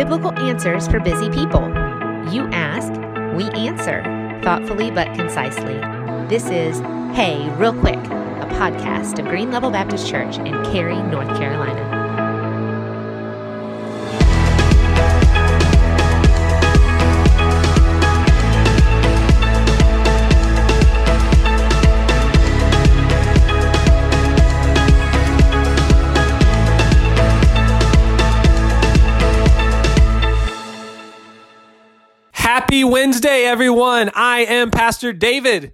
biblical answers for busy people. You ask, we answer, thoughtfully but concisely. This is Hey, Real Quick, a podcast of Green Level Baptist Church in Cary, North Carolina. Happy Wednesday, everyone. I am Pastor David.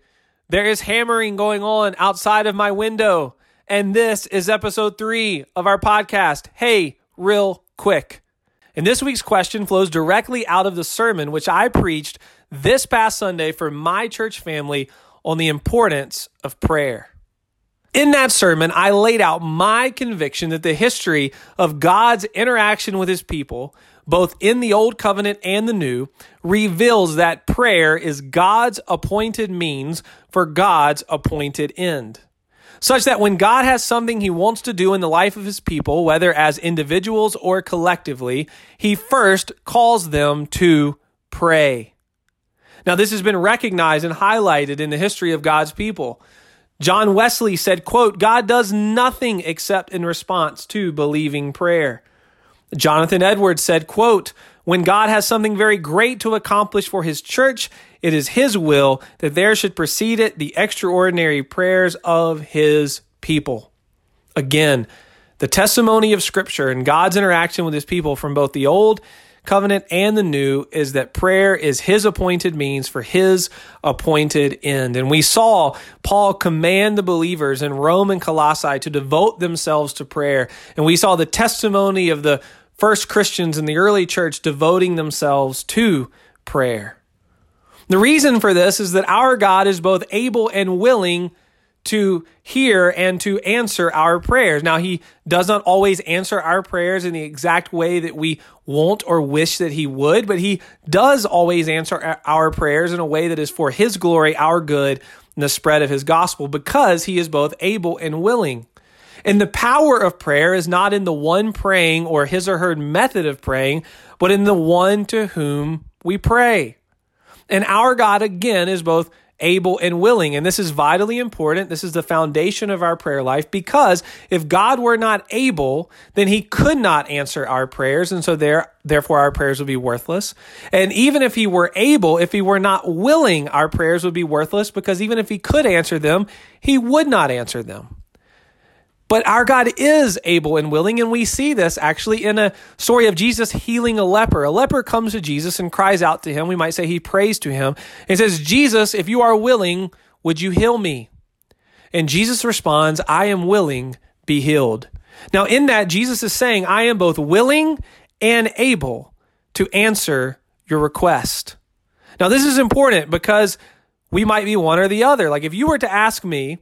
There is hammering going on outside of my window. And this is episode three of our podcast, Hey, Real Quick. And this week's question flows directly out of the sermon which I preached this past Sunday for my church family on the importance of prayer. In that sermon, I laid out my conviction that the history of God's interaction with his people both in the Old Covenant and the New, reveals that prayer is God's appointed means for God's appointed end. Such that when God has something he wants to do in the life of his people, whether as individuals or collectively, he first calls them to pray. Now, this has been recognized and highlighted in the history of God's people. John Wesley said, quote, God does nothing except in response to believing prayer. Jonathan Edwards said, quote, when God has something very great to accomplish for his church, it is his will that there should precede it the extraordinary prayers of his people. Again, the testimony of scripture and God's interaction with his people from both the old covenant and the new is that prayer is his appointed means for his appointed end. And we saw Paul command the believers in Rome and Colossae to devote themselves to prayer. And we saw the testimony of the first Christians in the early church devoting themselves to prayer. The reason for this is that our God is both able and willing to hear and to answer our prayers. Now, He does not always answer our prayers in the exact way that we want or wish that He would, but He does always answer our prayers in a way that is for His glory, our good, and the spread of His gospel because He is both able and willing. And the power of prayer is not in the one praying or his or her method of praying, but in the one to whom we pray. And our God, again, is both able and willing. And this is vitally important. This is the foundation of our prayer life because if God were not able, then he could not answer our prayers. And so there, therefore our prayers would be worthless. And even if he were able, if he were not willing, our prayers would be worthless because even if he could answer them, he would not answer them. But our God is able and willing, and we see this actually in a story of Jesus healing a leper. A leper comes to Jesus and cries out to him. We might say he prays to him and says, Jesus, if you are willing, would you heal me? And Jesus responds, I am willing, be healed. Now, in that, Jesus is saying, I am both willing and able to answer your request. Now, this is important because we might be one or the other. Like, if you were to ask me,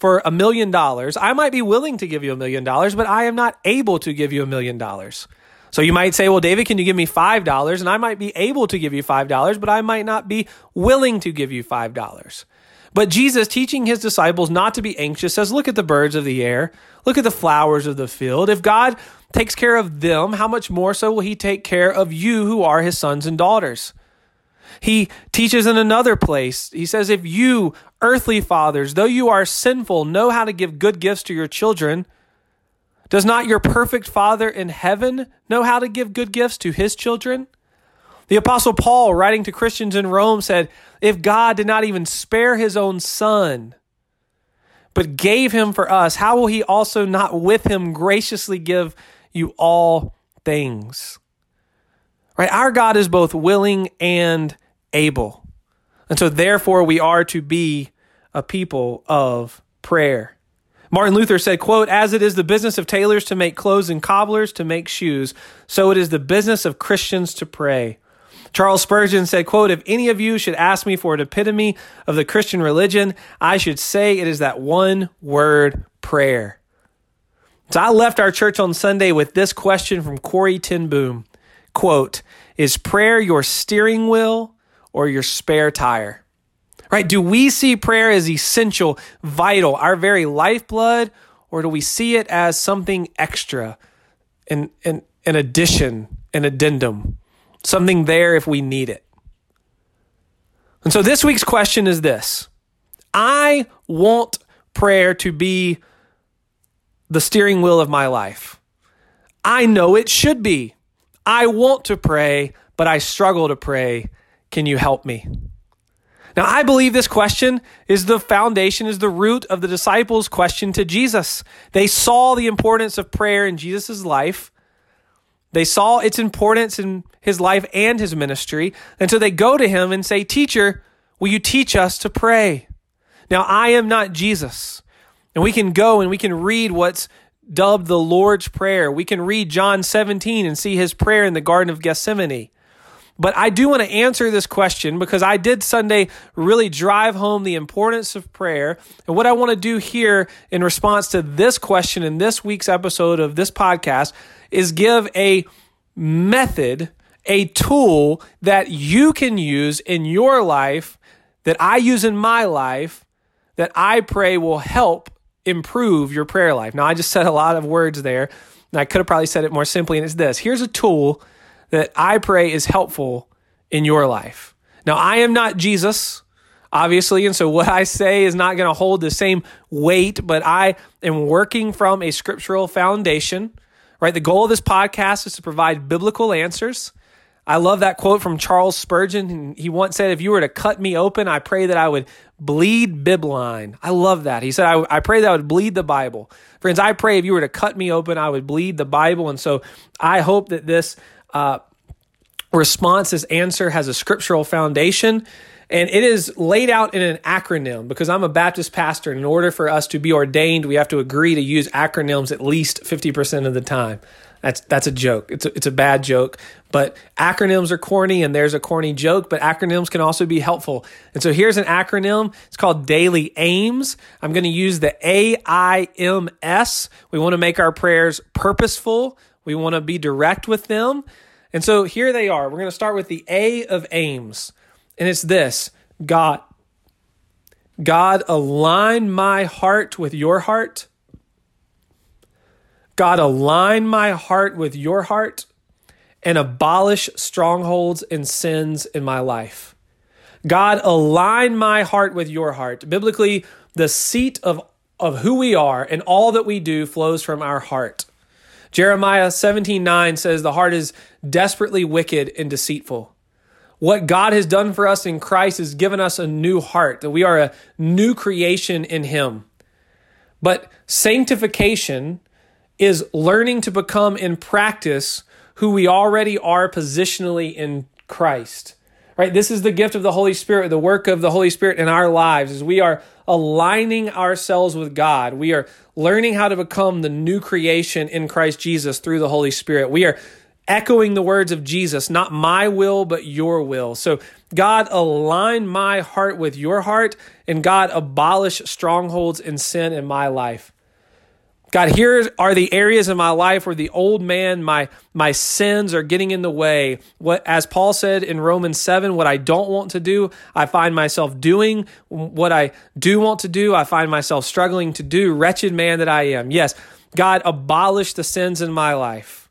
for a million dollars, I might be willing to give you a million dollars, but I am not able to give you a million dollars. So you might say, well, David, can you give me $5? And I might be able to give you $5, but I might not be willing to give you $5. But Jesus, teaching his disciples not to be anxious, says, Look at the birds of the air, look at the flowers of the field. If God takes care of them, how much more so will he take care of you who are his sons and daughters? He teaches in another place. He says, If you, earthly fathers, though you are sinful, know how to give good gifts to your children, does not your perfect Father in heaven know how to give good gifts to his children? The Apostle Paul, writing to Christians in Rome, said, If God did not even spare his own son, but gave him for us, how will he also not with him graciously give you all things? Right? Our God is both willing and able. And so, therefore, we are to be a people of prayer. Martin Luther said, quote, as it is the business of tailors to make clothes and cobblers to make shoes, so it is the business of Christians to pray. Charles Spurgeon said, quote, if any of you should ask me for an epitome of the Christian religion, I should say it is that one word prayer. So I left our church on Sunday with this question from Corrie ten Boom quote, is prayer your steering wheel or your spare tire? Right? Do we see prayer as essential, vital, our very lifeblood, or do we see it as something extra, in, an, in addition an addendum, something there if we need it. And so this week's question is this I want prayer to be the steering wheel of my life. I know it should be. I want to pray, but I struggle to pray. Can you help me? Now, I believe this question is the foundation, is the root of the disciples' question to Jesus. They saw the importance of prayer in Jesus' life. They saw its importance in his life and his ministry. And so they go to him and say, Teacher, will you teach us to pray? Now, I am not Jesus. And we can go and we can read what's dubbed the Lord's Prayer. We can read John 17 and see his prayer in the Garden of Gethsemane. But I do want to answer this question because I did Sunday really drive home the importance of prayer. And what I want to do here in response to this question in this week's episode of this podcast is give a method, a tool that you can use in your life, that I use in my life, that I pray will help improve your prayer life. Now, I just said a lot of words there, and I could have probably said it more simply, and it's this here's a tool that I pray is helpful in your life. Now, I am not Jesus, obviously, and so what I say is not going to hold the same weight, but I am working from a scriptural foundation, right? The goal of this podcast is to provide biblical answers. I love that quote from Charles Spurgeon. He once said, If you were to cut me open, I pray that I would bleed bibline. I love that. He said, I, I pray that I would bleed the Bible. Friends, I pray if you were to cut me open, I would bleed the Bible. And so I hope that this uh, response, this answer has a scriptural foundation. And it is laid out in an acronym because I'm a Baptist pastor. And in order for us to be ordained, we have to agree to use acronyms at least 50% of the time. That's that's a joke. It's a, it's a bad joke, but acronyms are corny and there's a corny joke, but acronyms can also be helpful. And so here's an acronym. It's called Daily Aims. I'm going to use the AIMS. We want to make our prayers purposeful. We want to be direct with them. And so here they are. We're going to start with the A of aims. And it's this God, God, align my heart with your heart. God, align my heart with your heart and abolish strongholds and sins in my life. God, align my heart with your heart. Biblically, the seat of, of who we are and all that we do flows from our heart. Jeremiah 17 9 says, The heart is desperately wicked and deceitful. What God has done for us in Christ has given us a new heart, that we are a new creation in Him. But sanctification is learning to become in practice who we already are positionally in Christ. Right? This is the gift of the Holy Spirit, the work of the Holy Spirit in our lives as we are aligning ourselves with God. We are learning how to become the new creation in Christ Jesus through the Holy Spirit. We are echoing the words of Jesus, not my will, but your will. So, God, align my heart with your heart, and God, abolish strongholds and sin in my life. God, here are the areas in my life where the old man, my my sins are getting in the way. What as Paul said in Romans 7, what I don't want to do, I find myself doing. What I do want to do, I find myself struggling to do. Wretched man that I am. Yes, God abolish the sins in my life.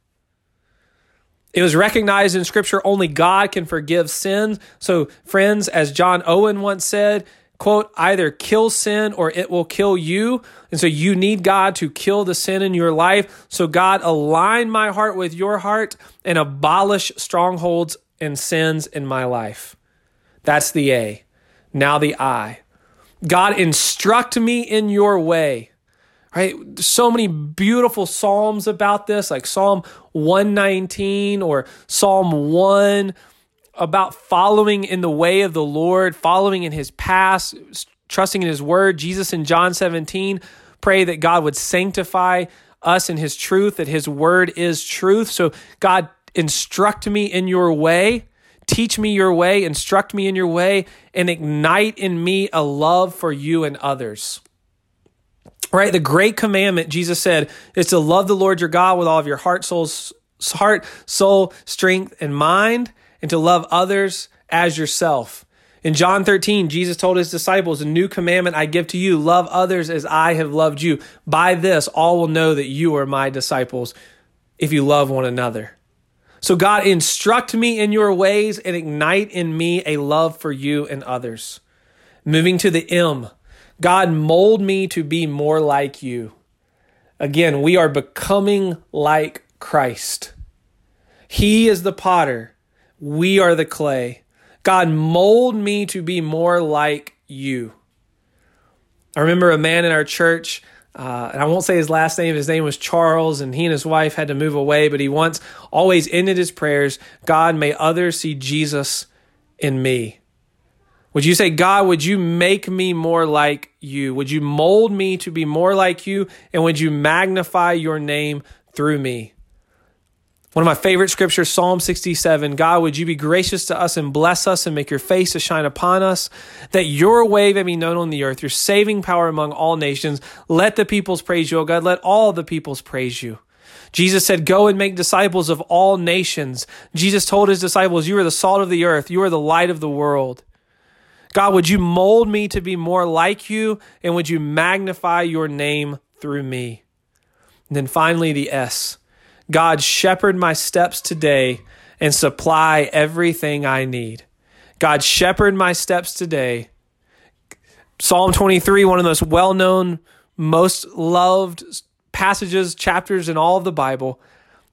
It was recognized in scripture only God can forgive sins. So, friends, as John Owen once said, quote, either kill sin or it will kill you. And so you need God to kill the sin in your life. So, God, align my heart with your heart and abolish strongholds and sins in my life. That's the A. Now, the I. God, instruct me in your way. Right? So many beautiful Psalms about this, like Psalm 119 or Psalm 1 about following in the way of the Lord, following in his paths, trusting in his word. Jesus in John 17 pray that God would sanctify us in his truth, that his word is truth. So, God, instruct me in your way, teach me your way, instruct me in your way, and ignite in me a love for you and others. Right? The great commandment, Jesus said, is to love the Lord your God with all of your heart, soul, heart, soul, strength, and mind and to love others as yourself. In John 13, Jesus told his disciples, A new commandment I give to you love others as I have loved you. By this, all will know that you are my disciples if you love one another. So, God, instruct me in your ways and ignite in me a love for you and others. Moving to the M, God, mold me to be more like you. Again, we are becoming like Christ. He is the potter, we are the clay. God, mold me to be more like you. I remember a man in our church uh, and I won't say his last name. His name was Charles, and he and his wife had to move away. But he once always ended his prayers God, may others see Jesus in me. Would you say, God, would you make me more like you? Would you mold me to be more like you? And would you magnify your name through me? One of my favorite scriptures, Psalm 67 God, would you be gracious to us and bless us and make your face to shine upon us, that your way may be known on the earth, your saving power among all nations. Let the peoples praise you, O God. Let all the peoples praise you. Jesus said, Go and make disciples of all nations. Jesus told his disciples, You are the salt of the earth, you are the light of the world. God, would you mold me to be more like you, and would you magnify your name through me? And then finally, the S. God, shepherd my steps today and supply everything I need. God, shepherd my steps today. Psalm 23, one of the most well known, most loved passages, chapters in all of the Bible.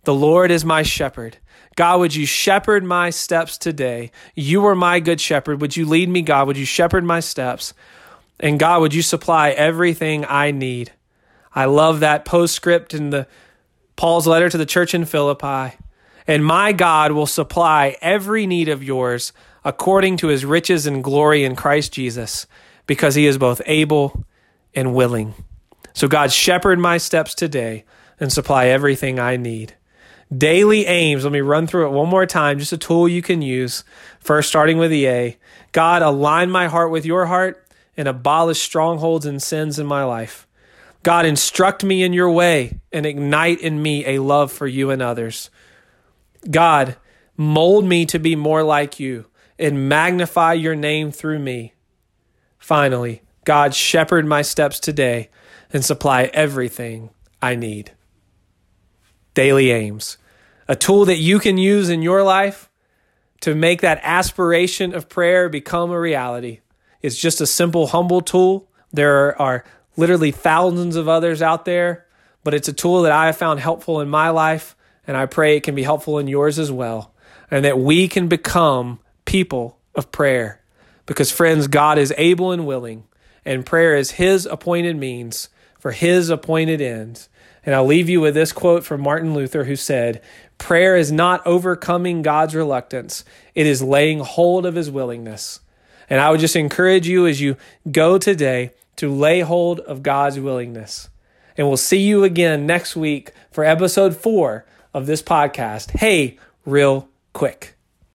The Lord is my shepherd. God, would you shepherd my steps today? You are my good shepherd. Would you lead me, God? Would you shepherd my steps? And God, would you supply everything I need? I love that postscript in the Paul's letter to the church in Philippi. And my God will supply every need of yours according to his riches and glory in Christ Jesus, because he is both able and willing. So, God, shepherd my steps today and supply everything I need. Daily aims, let me run through it one more time, just a tool you can use. First, starting with the A God, align my heart with your heart and abolish strongholds and sins in my life. God, instruct me in your way and ignite in me a love for you and others. God, mold me to be more like you and magnify your name through me. Finally, God, shepherd my steps today and supply everything I need. Daily Aims, a tool that you can use in your life to make that aspiration of prayer become a reality. It's just a simple, humble tool. There are literally thousands of others out there, but it's a tool that I have found helpful in my life, and I pray it can be helpful in yours as well, and that we can become people of prayer. Because, friends, God is able and willing, and prayer is His appointed means for His appointed ends. And I'll leave you with this quote from Martin Luther, who said, Prayer is not overcoming God's reluctance, it is laying hold of His willingness. And I would just encourage you as you go today to lay hold of God's willingness. And we'll see you again next week for episode four of this podcast. Hey, real quick.